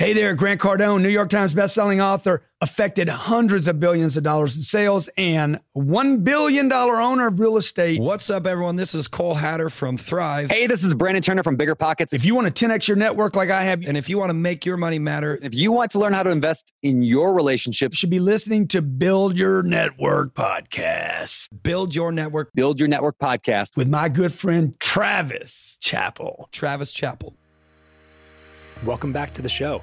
Hey there, Grant Cardone, New York Times bestselling author, affected hundreds of billions of dollars in sales, and $1 billion owner of real estate. What's up, everyone? This is Cole Hatter from Thrive. Hey, this is Brandon Turner from Bigger Pockets. If you want to 10x your network like I have, and if you want to make your money matter, if you want to learn how to invest in your relationship, you should be listening to Build Your Network podcast. Build Your Network. Build Your Network podcast with my good friend Travis Chappell. Travis Chappell. Welcome back to the show.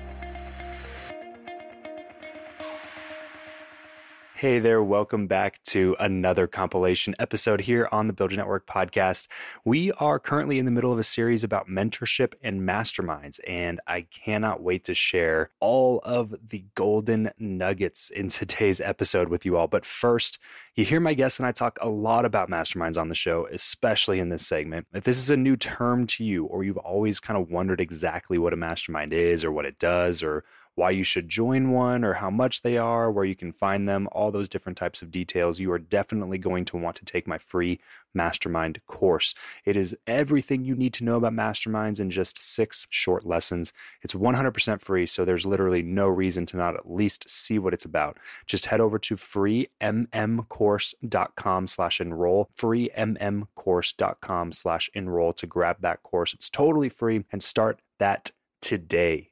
Hey there, welcome back to another compilation episode here on the Build Your Network podcast. We are currently in the middle of a series about mentorship and masterminds, and I cannot wait to share all of the golden nuggets in today's episode with you all. But first, you hear my guests and I talk a lot about masterminds on the show, especially in this segment. If this is a new term to you, or you've always kind of wondered exactly what a mastermind is, or what it does, or why you should join one or how much they are, where you can find them, all those different types of details, you are definitely going to want to take my free mastermind course. It is everything you need to know about masterminds in just six short lessons. It's 100% free, so there's literally no reason to not at least see what it's about. Just head over to freemmcourse.com slash enroll, freemmcourse.com slash enroll to grab that course. It's totally free and start that today.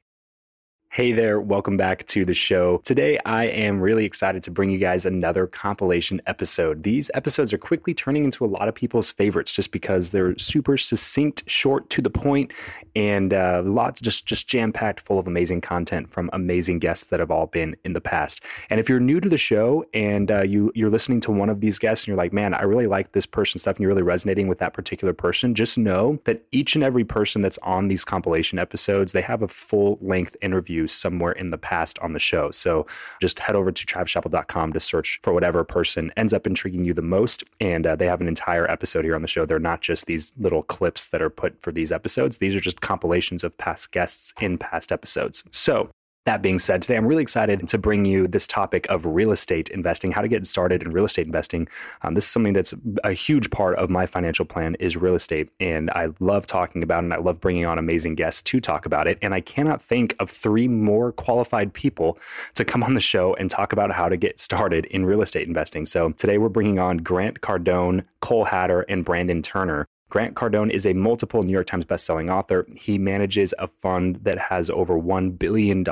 Hey there, welcome back to the show. Today, I am really excited to bring you guys another compilation episode. These episodes are quickly turning into a lot of people's favorites just because they're super succinct, short, to the point, and uh, lots just just jam packed, full of amazing content from amazing guests that have all been in the past. And if you're new to the show and uh, you you're listening to one of these guests and you're like, man, I really like this person stuff, and you're really resonating with that particular person, just know that each and every person that's on these compilation episodes, they have a full length interview somewhere in the past on the show. So just head over to travischappell.com to search for whatever person ends up intriguing you the most. And uh, they have an entire episode here on the show. They're not just these little clips that are put for these episodes, these are just compilations of past guests in past episodes. So that being said, today I'm really excited to bring you this topic of real estate investing, how to get started in real estate investing. Um, this is something that's a huge part of my financial plan is real estate, and I love talking about it, and I love bringing on amazing guests to talk about it. And I cannot think of three more qualified people to come on the show and talk about how to get started in real estate investing. So today we're bringing on Grant Cardone, Cole Hatter, and Brandon Turner. Grant Cardone is a multiple New York Times bestselling author. He manages a fund that has over $1 billion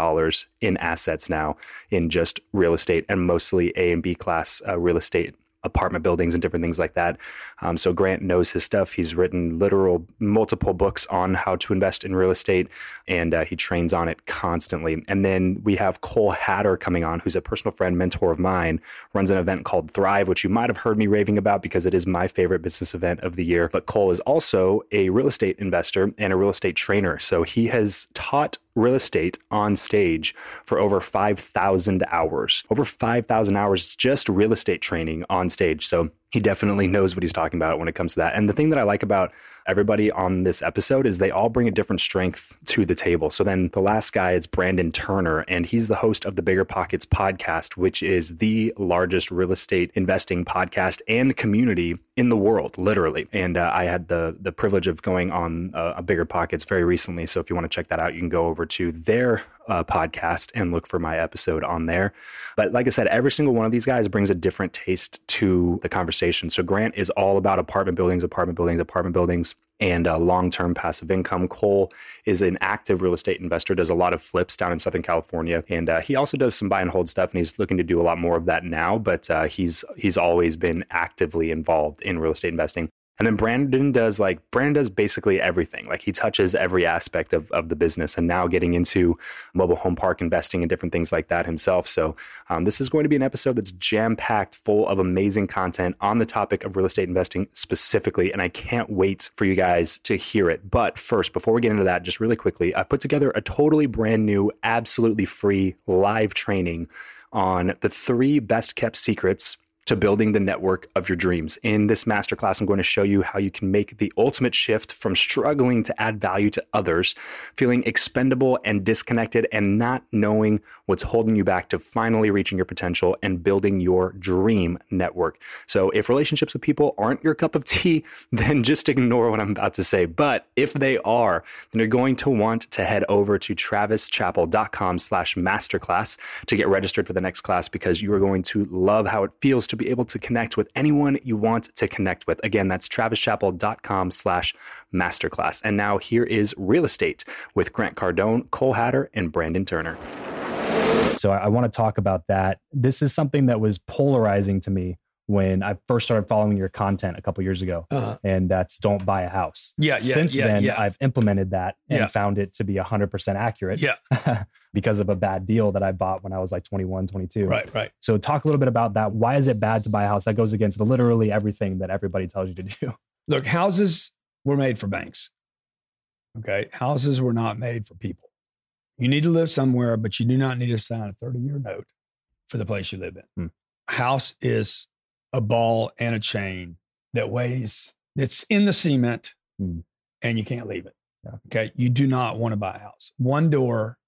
in assets now in just real estate and mostly A and B class uh, real estate apartment buildings and different things like that. Um, so Grant knows his stuff. He's written literal multiple books on how to invest in real estate, and uh, he trains on it constantly. And then we have Cole Hatter coming on, who's a personal friend, mentor of mine, runs an event called Thrive, which you might have heard me raving about because it is my favorite business event of the year. But Cole is also a real estate investor and a real estate trainer. So he has taught real estate on stage for over 5,000 hours. Over 5,000 hours just real estate training on stage. So he definitely knows what he's talking about when it comes to that. And the thing that I like about everybody on this episode is they all bring a different strength to the table. So then the last guy is Brandon Turner, and he's the host of the Bigger Pockets podcast, which is the largest real estate investing podcast and community in the world, literally. And uh, I had the the privilege of going on uh, a Bigger Pockets very recently. So if you want to check that out, you can go over to their uh, podcast and look for my episode on there. But like I said, every single one of these guys brings a different taste to the conversation. So Grant is all about apartment buildings, apartment buildings, apartment buildings and uh, long-term passive income. Cole is an active real estate investor, does a lot of flips down in Southern California, and uh, he also does some buy and hold stuff. And he's looking to do a lot more of that now. But uh, he's he's always been actively involved in real estate investing. And then Brandon does like Brandon does basically everything. Like he touches every aspect of, of the business and now getting into mobile home park investing and different things like that himself. So um, this is going to be an episode that's jam packed full of amazing content on the topic of real estate investing specifically. And I can't wait for you guys to hear it. But first, before we get into that, just really quickly, I put together a totally brand new, absolutely free live training on the three best kept secrets to building the network of your dreams. In this masterclass, I'm going to show you how you can make the ultimate shift from struggling to add value to others, feeling expendable and disconnected, and not knowing what's holding you back to finally reaching your potential and building your dream network. So, if relationships with people aren't your cup of tea, then just ignore what I'm about to say. But if they are, then you're going to want to head over to travischappell.com slash masterclass to get registered for the next class because you are going to love how it feels to be able to connect with anyone you want to connect with. Again, that's travischappell.com slash masterclass. And now here is Real Estate with Grant Cardone, Cole Hatter, and Brandon Turner. So I, I want to talk about that. This is something that was polarizing to me when I first started following your content a couple years ago, Uh-huh. and that's don't buy a house. Yeah, yeah, Since yeah, then, yeah. I've implemented that and found it to be 100% accurate Yeah. because of a bad deal that I bought when I was like 21, 22. Right, right. So talk a little bit about that. Why is it bad to buy a house? That goes against literally everything that everybody tells you to do. Look, houses were made for banks. Okay. Houses were not made for people. You need to live somewhere, but you do not need to sign a 30 year note for the place you live in. Hmm. House is a ball and a chain that weighs, that's in the cement Hmm. and you can't leave it. Yeah. Okay. You do not want to buy a house. One door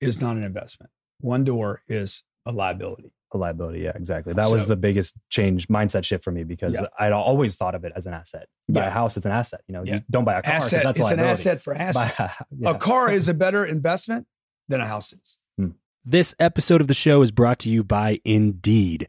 is not an investment, one door is a liability. A liability. Yeah, exactly. That was the biggest change mindset shift for me because Yeah. I'd always thought of it as an asset. You buy Yeah. a house, it's an asset. You know, Yeah. you don't buy a car 'cause Asset, that's it's a an asset for assets. a- yeah. A car is a better investment than a house is. This episode of the show is brought to you by Indeed.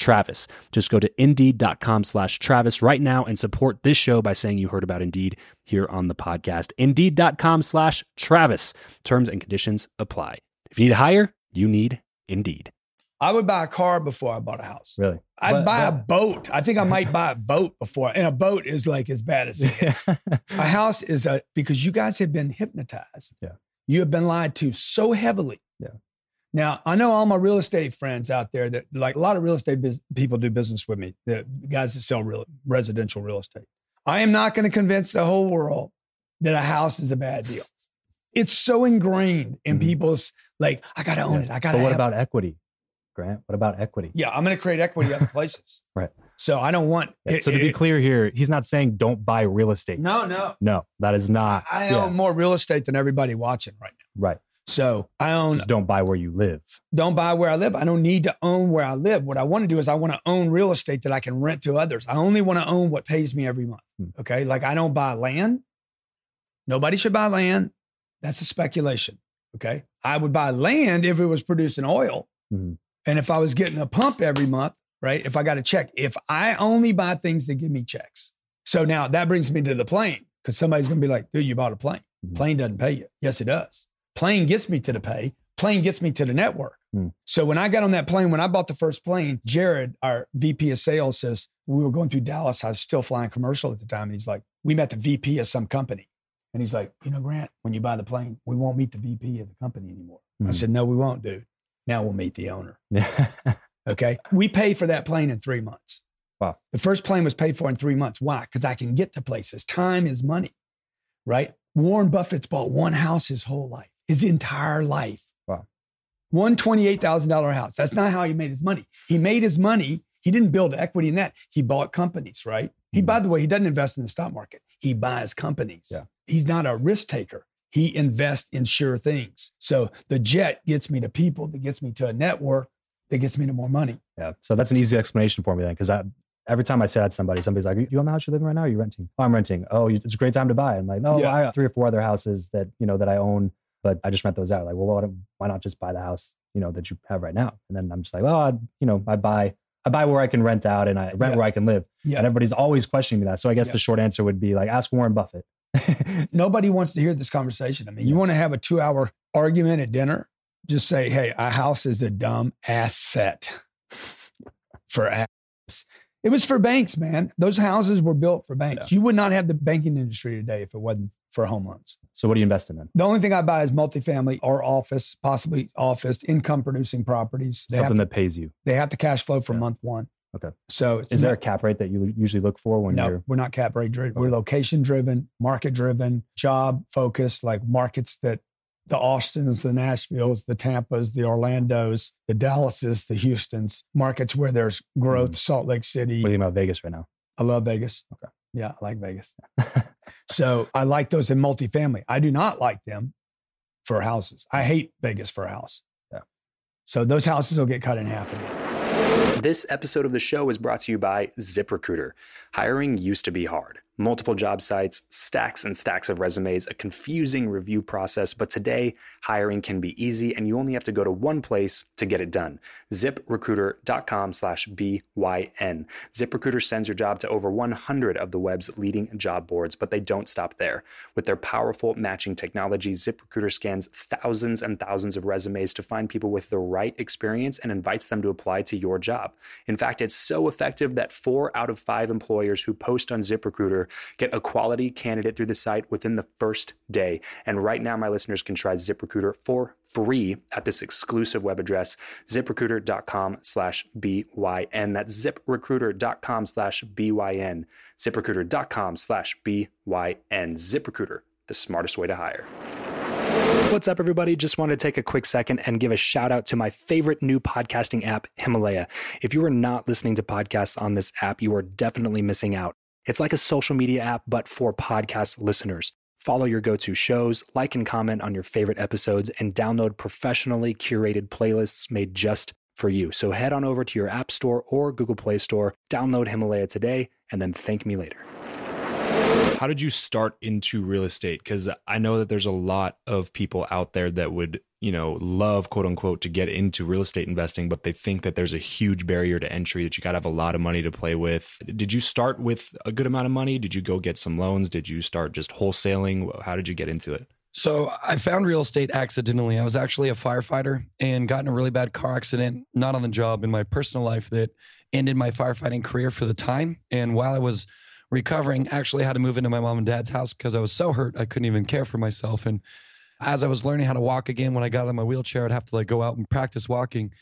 Travis. Just go to indeed.com slash Travis right now and support this show by saying you heard about Indeed here on the podcast. Indeed.com slash Travis. Terms and conditions apply. If you need to hire, you need Indeed. I would buy a car before I bought a house. Really? I'd But- buy a boat. I think I might buy a boat before. And a boat is like as bad as it is. a house is a because you guys have been hypnotized. Yeah. You have been lied to so heavily. Yeah. Now I know all my real estate friends out there that like a lot of real estate bus- people do business with me. The guys that sell real residential real estate. I am not going to convince the whole world that a house is a bad deal. It's so ingrained in Mhm. people's like I got to own Yeah. it. I got to. What about equity, Grant? What about equity? Yeah, I'm going to create equity other places. Right. So I don't want. Yeah, it- so to be it- clear here, he's not saying don't buy real estate. no, no. no, that is not. I yeah, own more real estate than everybody watching right now. right. So I own. Just don't buy where you live. Don't buy where I live. I don't need to own where I live. What I want to do is I want to own real estate that I can rent to others. I only want to own what pays me every month. Hmm. Okay. Like I don't buy land. Nobody should buy land. That's a speculation. Okay. I would buy land if it was producing oil. Mhm. And if I was getting a pump every month, right? If I got a check, if I only buy things that give me checks. So now that brings me to the plane because somebody's going to be like, dude, you bought a plane. Mhm. Plane doesn't pay you. Yes, it does. Plane gets me to the pay. Plane gets me to the network. Hmm. So when I got on that plane, when I bought the first plane, Jared, our VP of sales, says we were going through Dallas. I was still flying commercial at the time. And he's like, we met the VP of some company. And he's like, you know, Grant, when you buy the plane, we won't meet the VP of the company anymore. I Mhm. said, no, we won't, dude. Now we'll meet the owner. Okay. We pay for that plane in three months. Wow. The first plane was paid for in three months. Why? Because I can get to places. Time is money, right? Warren Buffett's bought one house his whole life, his entire life. Wow. One $28,000 house. That's not how he made his money. He made his money. He didn't build equity in that. He bought companies, right? He, Mhm. by the way, he doesn't invest in the stock market. He buys companies. Yeah. He's not a risk taker. He invests in sure things. So the jet gets me to people, that gets me to a network, that gets me to more money. Yeah. So that's an easy explanation for me then, because I every time I say that to somebody, somebody's like, "You own the house you're living right now? Or are you renting? Oh, I'm renting. Oh, it's a great time to buy. I'm like, no, Yeah. I have three or four other houses that you know that I own, but I just rent those out. Like, well, why, why not just buy the house you know that you have right now? And then I'm just like, well, I, you know, I buy I buy where I can rent out and I rent Yeah. where I can live. Yeah. And everybody's always questioning me that. So I guess Yeah. the short answer would be like, ask Warren Buffett. Nobody wants to hear this conversation. I mean, you want to have a two hour argument at dinner? Just say, hey, a house is a dumb asset for ass. It was for banks, man. Those houses were built for banks. You would not have the banking industry today if it wasn't for home loans. So what do you invest in then? The only thing I buy is multifamily or office, possibly office, income producing properties. They Something to, that pays you. they have to cash flow from Yeah. month one. Okay. So Is there a cap rate that you usually look for when no, you're we're not cap rate driven. We're location driven, market driven, job focused, like markets that the Austins, the Nashvilles, the Tampas, the Orlandos, the Dallases, the Houstons, markets where there's growth, Mhm. Salt Lake City. what do you think about Vegas right now? I love Vegas. Okay. Yeah, I like Vegas. so I like those in multifamily. I do not like them for houses. I hate Vegas for a house. Yeah. So those houses will get cut in half again. This episode of the show is brought to you by ZipRecruiter. Hiring used to be hard. Multiple job sites, stacks and stacks of resumes, a confusing review process, but today hiring can be easy and you only have to go to one place to get it done. ZipRecruiter.com slash BYN. ZipRecruiter sends your job to over 100 of the web's leading job boards, but they don't stop there. With their powerful matching technology, ZipRecruiter scans thousands and thousands of resumes to find people with the right experience and invites them to apply to your job. In fact, it's so effective that four out of five employers who post on ZipRecruiter get a quality candidate through the site within the first day. And right now, my listeners can try ZipRecruiter for free at this exclusive web address, ziprecruiter.com slash BYN. That's ziprecruiter.com slash BYN. ZipRecruiter.com slash BYN. ZipRecruiter, the smartest way to hire. What's up, everybody? Just wanted to take a quick second and give a shout out to my favorite new podcasting app, Himalaya. If you are not listening to podcasts on this app, you are definitely missing out. It's like a social media app, but for podcast listeners. Follow your go to shows, like and comment on your favorite episodes, and download professionally curated playlists made just for you. So head on over to your App Store or Google Play Store, download Himalaya today, and then thank me later. How did you start into real estate? Because I know that there's a lot of people out there that would, you know, love quote unquote to get into real estate investing, but they think that there's a huge barrier to entry that you got to have a lot of money to play with. Did you start with a good amount of money? Did you go get some loans? Did you start just wholesaling? How did you get into it? So I found real estate accidentally. I was actually a firefighter and got in a really bad car accident, not on the job, in my personal life that ended my firefighting career for the time. And while I was recovering, actually had to move into my mom and dad's house because I was so hurt I couldn't even care for myself. And as I was learning how to walk again, when I got of my wheelchair, I'd have to like go out and practice walking.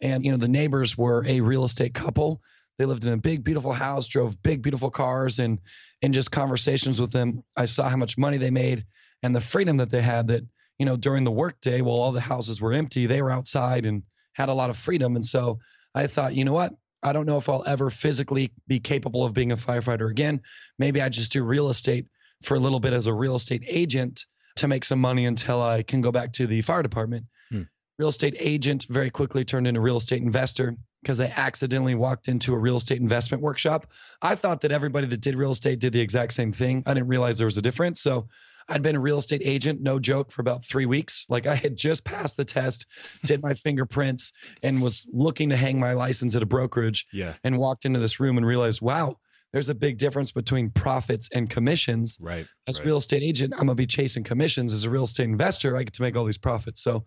And you know, the neighbors were a real estate couple. They lived in a big, beautiful house, drove big, beautiful cars, and in just conversations with them, I saw how much money they made and the freedom that they had. That you know, during the workday, while all the houses were empty, they were outside and had a lot of freedom. And so I thought, you know what? I don't know if I'll ever physically be capable of being a firefighter again. Maybe I just do real estate for a little bit as a real estate agent to make some money until I can go back to the fire department. Hmm. Real estate agent very quickly turned into real estate investor because I accidentally walked into a real estate investment workshop. I thought that everybody that did real estate did the exact same thing. I didn't realize there was a difference. So I'd been a real estate agent, no joke, for about three weeks. Like I had just passed the test, did my fingerprints, and was looking to hang my license at a brokerage. Yeah. And walked into this room and realized, wow, there's a big difference between profits and commissions. Right. As a right. real estate agent, I'm gonna be chasing commissions. As a real estate investor, I get to make all these profits. So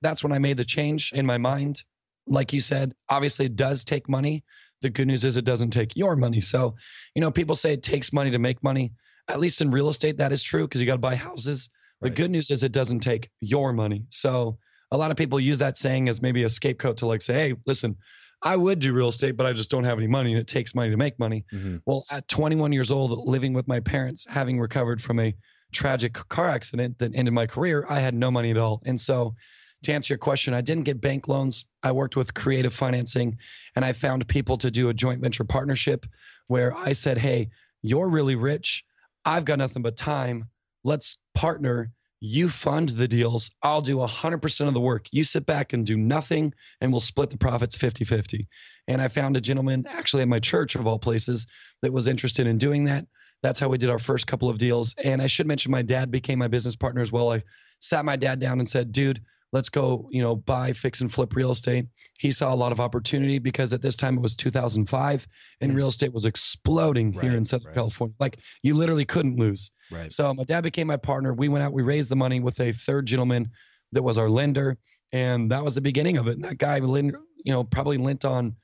that's when I made the change in my mind. Like you said, obviously it does take money. The good news is it doesn't take your money. So, you know, people say it takes money to make money. At least in real estate, that is true because you got to buy houses. The Right. good news is it doesn't take your money. So a lot of people use that saying as maybe a scapegoat to like say, hey, listen, I would do real estate, but I just don't have any money and it takes money to make money. Mhm. Well, at 21 years old, living with my parents, having recovered from a tragic car accident that ended my career, I had no money at all. And so, to answer your question, I didn't get bank loans. I worked with creative financing and I found people to do a joint venture partnership where I said, Hey, you're really rich. I've got nothing but time. Let's partner. You fund the deals. I'll do 100% of the work. You sit back and do nothing, and we'll split the profits 50 50. And I found a gentleman, actually at my church of all places, that was interested in doing that. That's how we did our first couple of deals. And I should mention my dad became my business partner as well. I sat my dad down and said, dude, let's go, you know, buy, fix, and flip real estate. He saw a lot of opportunity because at this time it was 2005 and real estate was exploding here in Southern right. California. Like you literally couldn't lose. Right. So my dad became my partner. We went out, we raised the money with a third gentleman that was our lender. And that was the beginning of it. And that guy, you know, probably lent on,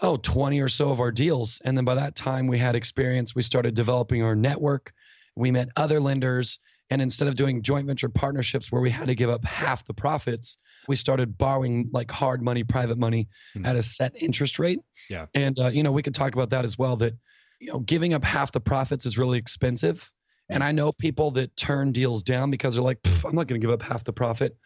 oh, 20 or so of our deals. And then by that time we had experience. We started developing our network. We met other lenders. And instead of doing joint venture partnerships where we had to give up half the profits, we started borrowing like hard money, private money Hmm. at a set interest rate. Yeah. And, uh, you know, we could talk about that as well that, you know, giving up half the profits is really expensive. And I know people that turn deals down because they're like, I'm not going to give up half the profit.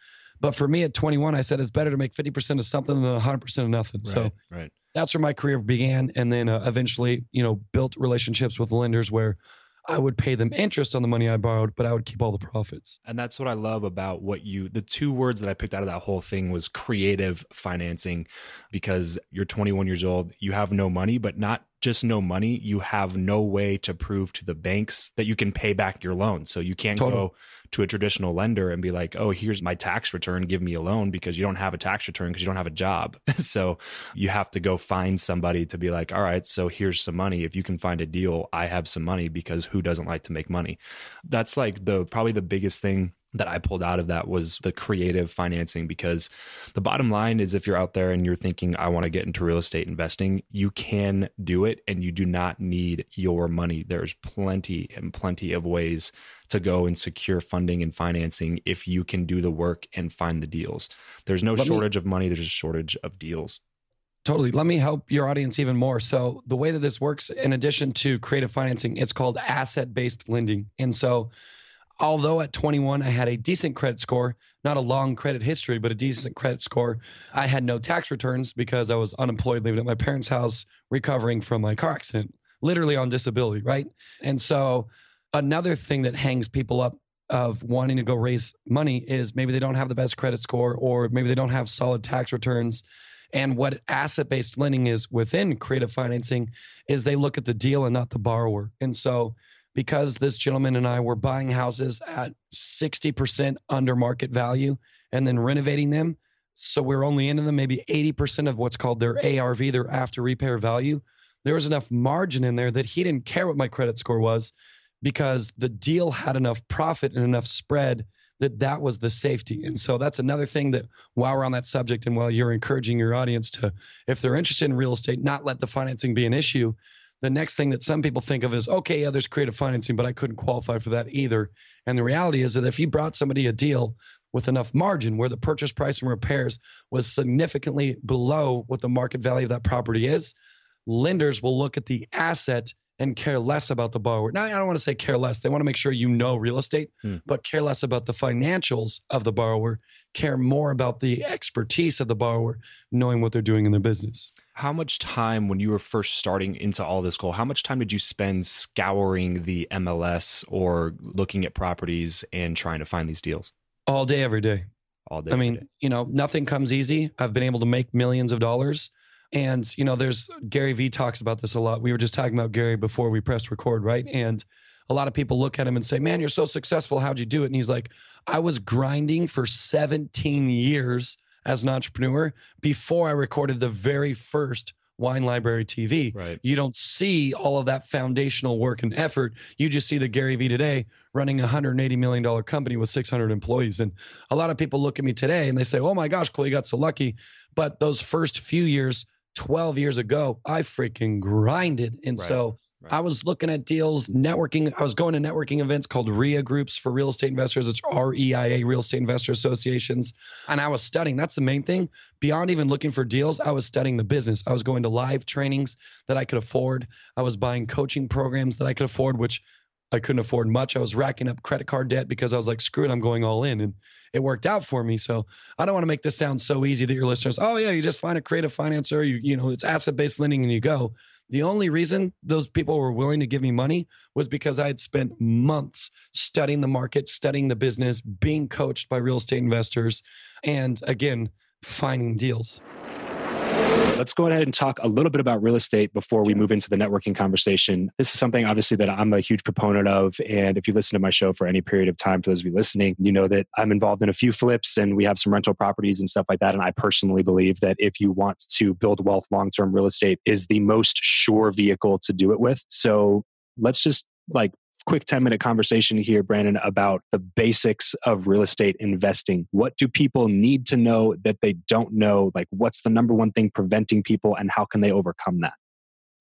But for me at 21, I said it's better to make 50% of something than 100% of nothing. So Right. Right. that's where my career began. And then uh, eventually, you know, built relationships with lenders where I would pay them interest on the money I borrowed, but I would keep all the profits. And that's what I love about what you, the two words that I picked out of that whole thing was creative financing because you're 21 years old, you have no money, but not just no money, you have no way to prove to the banks that you can pay back your loan. So you can't go to a traditional lender and be like, oh, here's my tax return, give me a loan because you don't have a tax return because you don't have a job. so you have to go find somebody to be like, all right, so here's some money. If you can find a deal, I have some money because who doesn't like to make money? That's like the probably the biggest thing that I pulled out of that was the creative financing because the bottom line is if you're out there and you're thinking I want to get into real estate investing, you can do it and you do not need your money. There's plenty and plenty of ways to go and secure funding and financing if you can do the work and find the deals. There's no Let me- shortage of money, there's a shortage of deals. Totally. Let me help your audience even more. So, the way that this works, in addition to creative financing, it's called asset based lending. And so, although at 21 I had a decent credit score, not a long credit history, but a decent credit score, I had no tax returns because I was unemployed living at my parents' house recovering from my car accident, literally on disability, right? And so another thing that hangs people up of wanting to go raise money is maybe they don't have the best credit score or maybe they don't have solid tax returns. And what asset based lending is within creative financing is they look at the deal and not the borrower. And so because this gentleman and I were buying houses at 60% under market value and then renovating them. So we're only into them maybe 80% of what's called their ARV, their after repair value. There was enough margin in there that he didn't care what my credit score was because the deal had enough profit and enough spread that that was the safety. And so that's another thing that while we're on that subject and while you're encouraging your audience to, if they're interested in real estate, not let the financing be an issue, the next thing that some people think of is okay yeah there's creative financing but i couldn't qualify for that either. And the reality is that if you brought somebody a deal with enough margin where the purchase price and repairs was significantly below what the market value of that property is lenders will look at the asset and care less about the borrower. Now, I don't want to say care less. They want to make sure you know real estate, hmm. but care less about the financials of the borrower, care more about the expertise of the borrower, knowing what they're doing in their business. How much time, when you were first starting into all this Cole, how much time did you spend scouring the MLS or looking at properties and trying to find these deals? All day, every day. All day. I mean, day. you know, nothing comes easy. I've been able to make millions of dollars and, you know, there's Gary Vee talks about this a lot. We were just talking about Gary before we pressed record, right? And a lot of people look at him and say, Man, you're so successful. How'd you do it? And he's like, I was grinding for 17 years as an entrepreneur before I recorded the very first Wine Library TV. Right. You don't see all of that foundational work and effort. You just see the Gary Vee today running a $180 million company with 600 employees. And a lot of people look at me today and they say, Oh my gosh, you got so lucky. But those first few years, 12 years ago, I freaking grinded. And right. so right. I was looking at deals, networking. I was going to networking events called REIA groups for real estate investors. It's REIA, Real Estate Investor Associations. And I was studying. That's the main thing. Beyond even looking for deals, I was studying the business. I was going to live trainings that I could afford. I was buying coaching programs that I could afford, which I couldn't afford much. I was racking up credit card debt because I was like, screw it, I'm going all in. And it worked out for me. So I don't want to make this sound so easy that your listeners, oh yeah, you just find a creative financer, you you know, it's asset based lending and you go. The only reason those people were willing to give me money was because I had spent months studying the market, studying the business, being coached by real estate investors, and again, finding deals. Let's go ahead and talk a little bit about real estate before we move into the networking conversation. This is something obviously that I'm a huge proponent of. And if you listen to my show for any period of time, for those of you listening, you know that I'm involved in a few flips and we have some rental properties and stuff like that. And I personally believe that if you want to build wealth, long term real estate is the most sure vehicle to do it with. So let's just like quick 10 minute conversation here, Brandon, about the basics of real estate investing. What do people need to know that they don't know? Like, what's the number one thing preventing people, and how can they overcome that?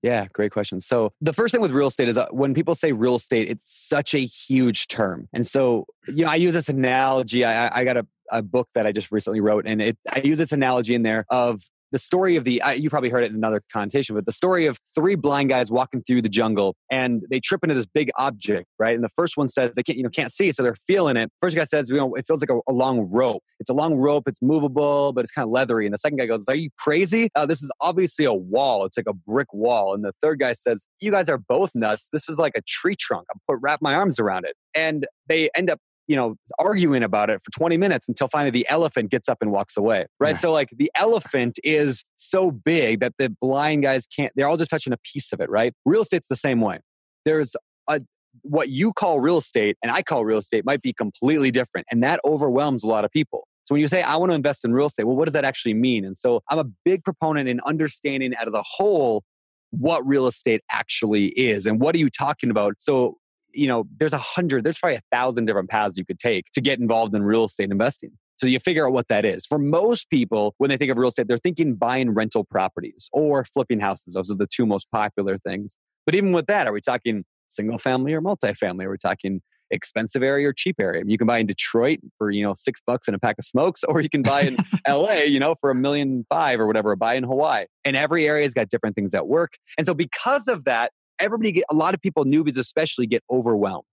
Yeah, great question. So, the first thing with real estate is uh, when people say real estate, it's such a huge term. And so, you know, I use this analogy. I, I got a, a book that I just recently wrote, and it, I use this analogy in there of the story of the you probably heard it in another connotation but the story of three blind guys walking through the jungle and they trip into this big object right? And the first one says they can't you know can't see so they're feeling it. First guy says you know it feels like a, a long rope. It's a long rope it's movable but it's kind of leathery. And the second guy goes are you crazy? Uh, this is obviously a wall. It's like a brick wall. And the third guy says you guys are both nuts. This is like a tree trunk. I'm put wrap my arms around it. And they end up you know, arguing about it for 20 minutes until finally the elephant gets up and walks away. Right. So, like, the elephant is so big that the blind guys can't, they're all just touching a piece of it. Right. Real estate's the same way. There's a, what you call real estate and I call real estate might be completely different. And that overwhelms a lot of people. So when you say, I want to invest in real estate, well, what does that actually mean? And so I'm a big proponent in understanding as a whole what real estate actually is and what are you talking about. So you know, there's a hundred, there's probably a thousand different paths you could take to get involved in real estate investing. So you figure out what that is. For most people, when they think of real estate, they're thinking buying rental properties or flipping houses. Those are the two most popular things. But even with that, are we talking single family or multifamily? Are we talking expensive area or cheap area? You can buy in Detroit for, you know, six bucks and a pack of smokes, or you can buy in LA, you know, for a million five or whatever, or buy in Hawaii. And every area's got different things that work. And so because of that, everybody get a lot of people newbies especially get overwhelmed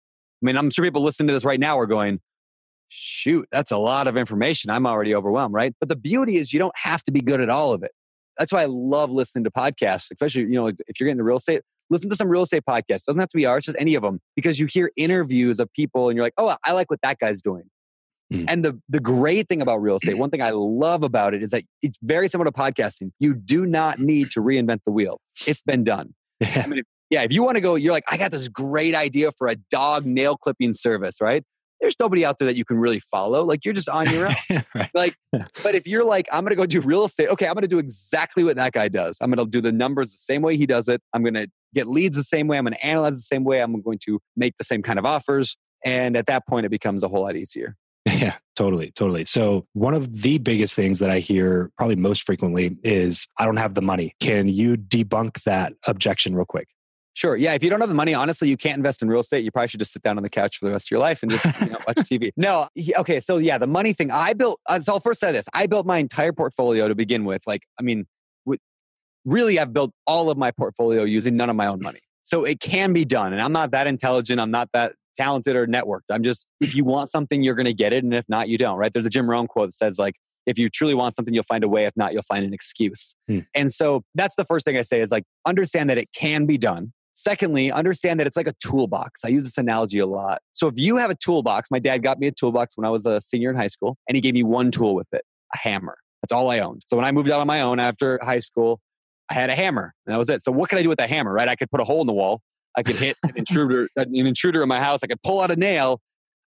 i mean, I'm sure people listening to this right now are going, shoot, that's a lot of information. I'm already overwhelmed, right? But the beauty is you don't have to be good at all of it. That's why I love listening to podcasts, especially, you know, if you're getting into real estate, listen to some real estate podcasts. It doesn't have to be ours, just any of them, because you hear interviews of people and you're like, oh, I like what that guy's doing. Mm. And the, the great thing about real estate, one thing I love about it is that it's very similar to podcasting. You do not need to reinvent the wheel. It's been done. I mean, if, yeah, if you want to go, you're like, I got this great idea for a dog nail clipping service, right? there's nobody out there that you can really follow. Like you're just on your own. right. Like, but if you're like, I'm going to go do real estate, okay, I'm going to do exactly what that guy does. I'm going to do the numbers the same way he does it. I'm going to get leads the same way. I'm going to analyze the same way. I'm going to make the same kind of offers. And at that point, it becomes a whole lot easier. Yeah, totally, totally. So, one of the biggest things that I hear probably most frequently is I don't have the money. Can you debunk that objection real quick? Sure. Yeah. If you don't have the money, honestly, you can't invest in real estate. You probably should just sit down on the couch for the rest of your life and just you know, watch TV. No. Okay. So yeah, the money thing. I built. Uh, so I'll first say this. I built my entire portfolio to begin with. Like, I mean, with, really, I've built all of my portfolio using none of my own money. So it can be done. And I'm not that intelligent. I'm not that talented or networked. I'm just, if you want something, you're going to get it. And if not, you don't, right? There's a Jim Rohn quote that says, like, if you truly want something, you'll find a way. If not, you'll find an excuse. Hmm. And so that's the first thing I say is like, understand that it can be done. Secondly, understand that it's like a toolbox. I use this analogy a lot. So if you have a toolbox, my dad got me a toolbox when I was a senior in high school, and he gave me one tool with it a hammer. That's all I owned. So when I moved out on my own after high school, I had a hammer, and that was it. So what could I do with a hammer, right? I could put a hole in the wall. I could hit an intruder, an intruder in my house. I could pull out a nail.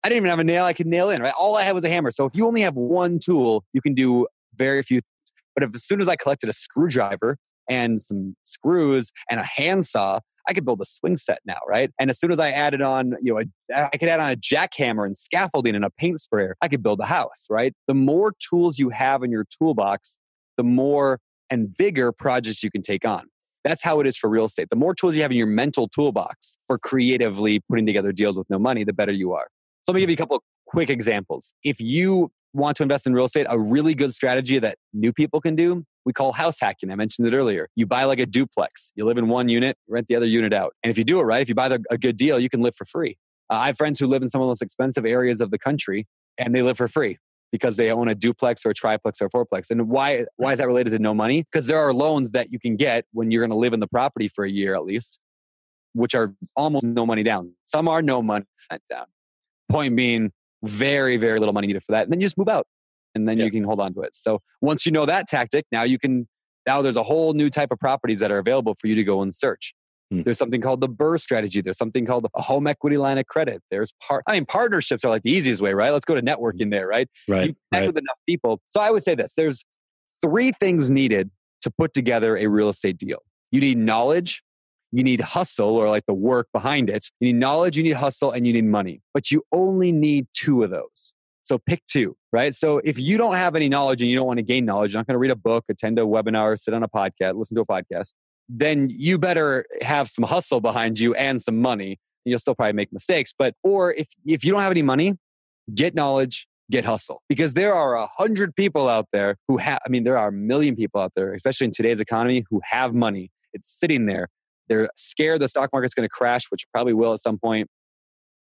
I didn't even have a nail I could nail in, right? All I had was a hammer. So if you only have one tool, you can do very few things. But if as soon as I collected a screwdriver and some screws and a handsaw, I could build a swing set now, right? And as soon as I added on, you know, a, I could add on a jackhammer and scaffolding and a paint sprayer, I could build a house, right? The more tools you have in your toolbox, the more and bigger projects you can take on. That's how it is for real estate. The more tools you have in your mental toolbox for creatively putting together deals with no money, the better you are. So let me give you a couple quick examples. If you want to invest in real estate, a really good strategy that new people can do we call house hacking. I mentioned it earlier. You buy like a duplex. You live in one unit, rent the other unit out. And if you do it right, if you buy the, a good deal, you can live for free. Uh, I have friends who live in some of the most expensive areas of the country and they live for free because they own a duplex or a triplex or a fourplex. And why, why is that related to no money? Because there are loans that you can get when you're going to live in the property for a year at least, which are almost no money down. Some are no money down. Point being, very, very little money needed for that. And then you just move out and then you can hold on to it. So once you know that tactic, now you can now there's a whole new type of properties that are available for you to go and search. Hmm. There's something called the BRRRR strategy. There's something called a home equity line of credit. There's part. I mean, partnerships are like the easiest way, right? Let's go to networking there, right? Right. You connect right. with enough people. So I would say this: there's three things needed to put together a real estate deal. You need knowledge, you need hustle or like the work behind it. You need knowledge, you need hustle, and you need money. But you only need two of those. So pick two, right? So if you don't have any knowledge and you don't want to gain knowledge, you're not going to read a book, attend a webinar, sit on a podcast, listen to a podcast, then you better have some hustle behind you and some money. You'll still probably make mistakes, but or if if you don't have any money, get knowledge, get hustle because there are a hundred people out there who have. I mean, there are a million people out there, especially in today's economy, who have money. It's sitting there. They're scared the stock market's going to crash, which probably will at some point.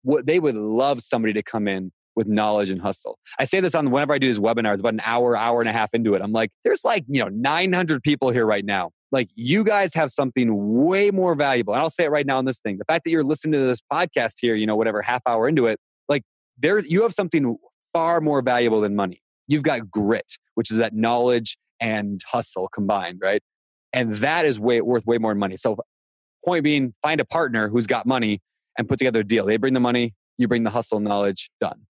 What they would love somebody to come in with knowledge and hustle. I say this on whenever I do these webinars, about an hour, hour and a half into it. I'm like, there's like, you know, 900 people here right now. Like, you guys have something way more valuable. And I'll say it right now on this thing. The fact that you're listening to this podcast here, you know, whatever, half hour into it, like, there's, you have something far more valuable than money. You've got grit, which is that knowledge and hustle combined, right? And that is way worth way more money. So, point being, find a partner who's got money and put together a deal. They bring the money, you bring the hustle knowledge, done.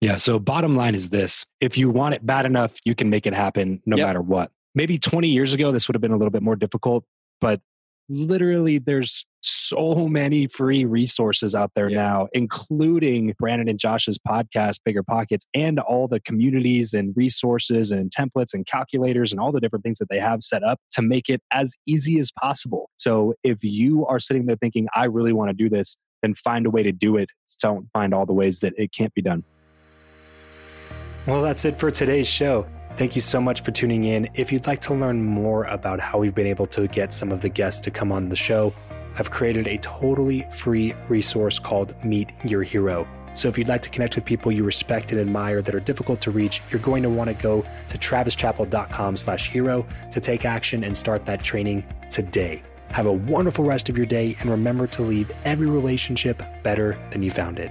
Yeah. So, bottom line is this if you want it bad enough, you can make it happen no yep. matter what. Maybe 20 years ago, this would have been a little bit more difficult, but literally, there's so many free resources out there yeah. now, including Brandon and Josh's podcast, Bigger Pockets, and all the communities and resources and templates and calculators and all the different things that they have set up to make it as easy as possible. So, if you are sitting there thinking, I really want to do this, then find a way to do it. Don't find all the ways that it can't be done. Well, that's it for today's show. Thank you so much for tuning in. If you'd like to learn more about how we've been able to get some of the guests to come on the show, I've created a totally free resource called Meet Your Hero. So if you'd like to connect with people you respect and admire that are difficult to reach, you're going to want to go to travischappell.com slash hero to take action and start that training today. Have a wonderful rest of your day and remember to leave every relationship better than you found it.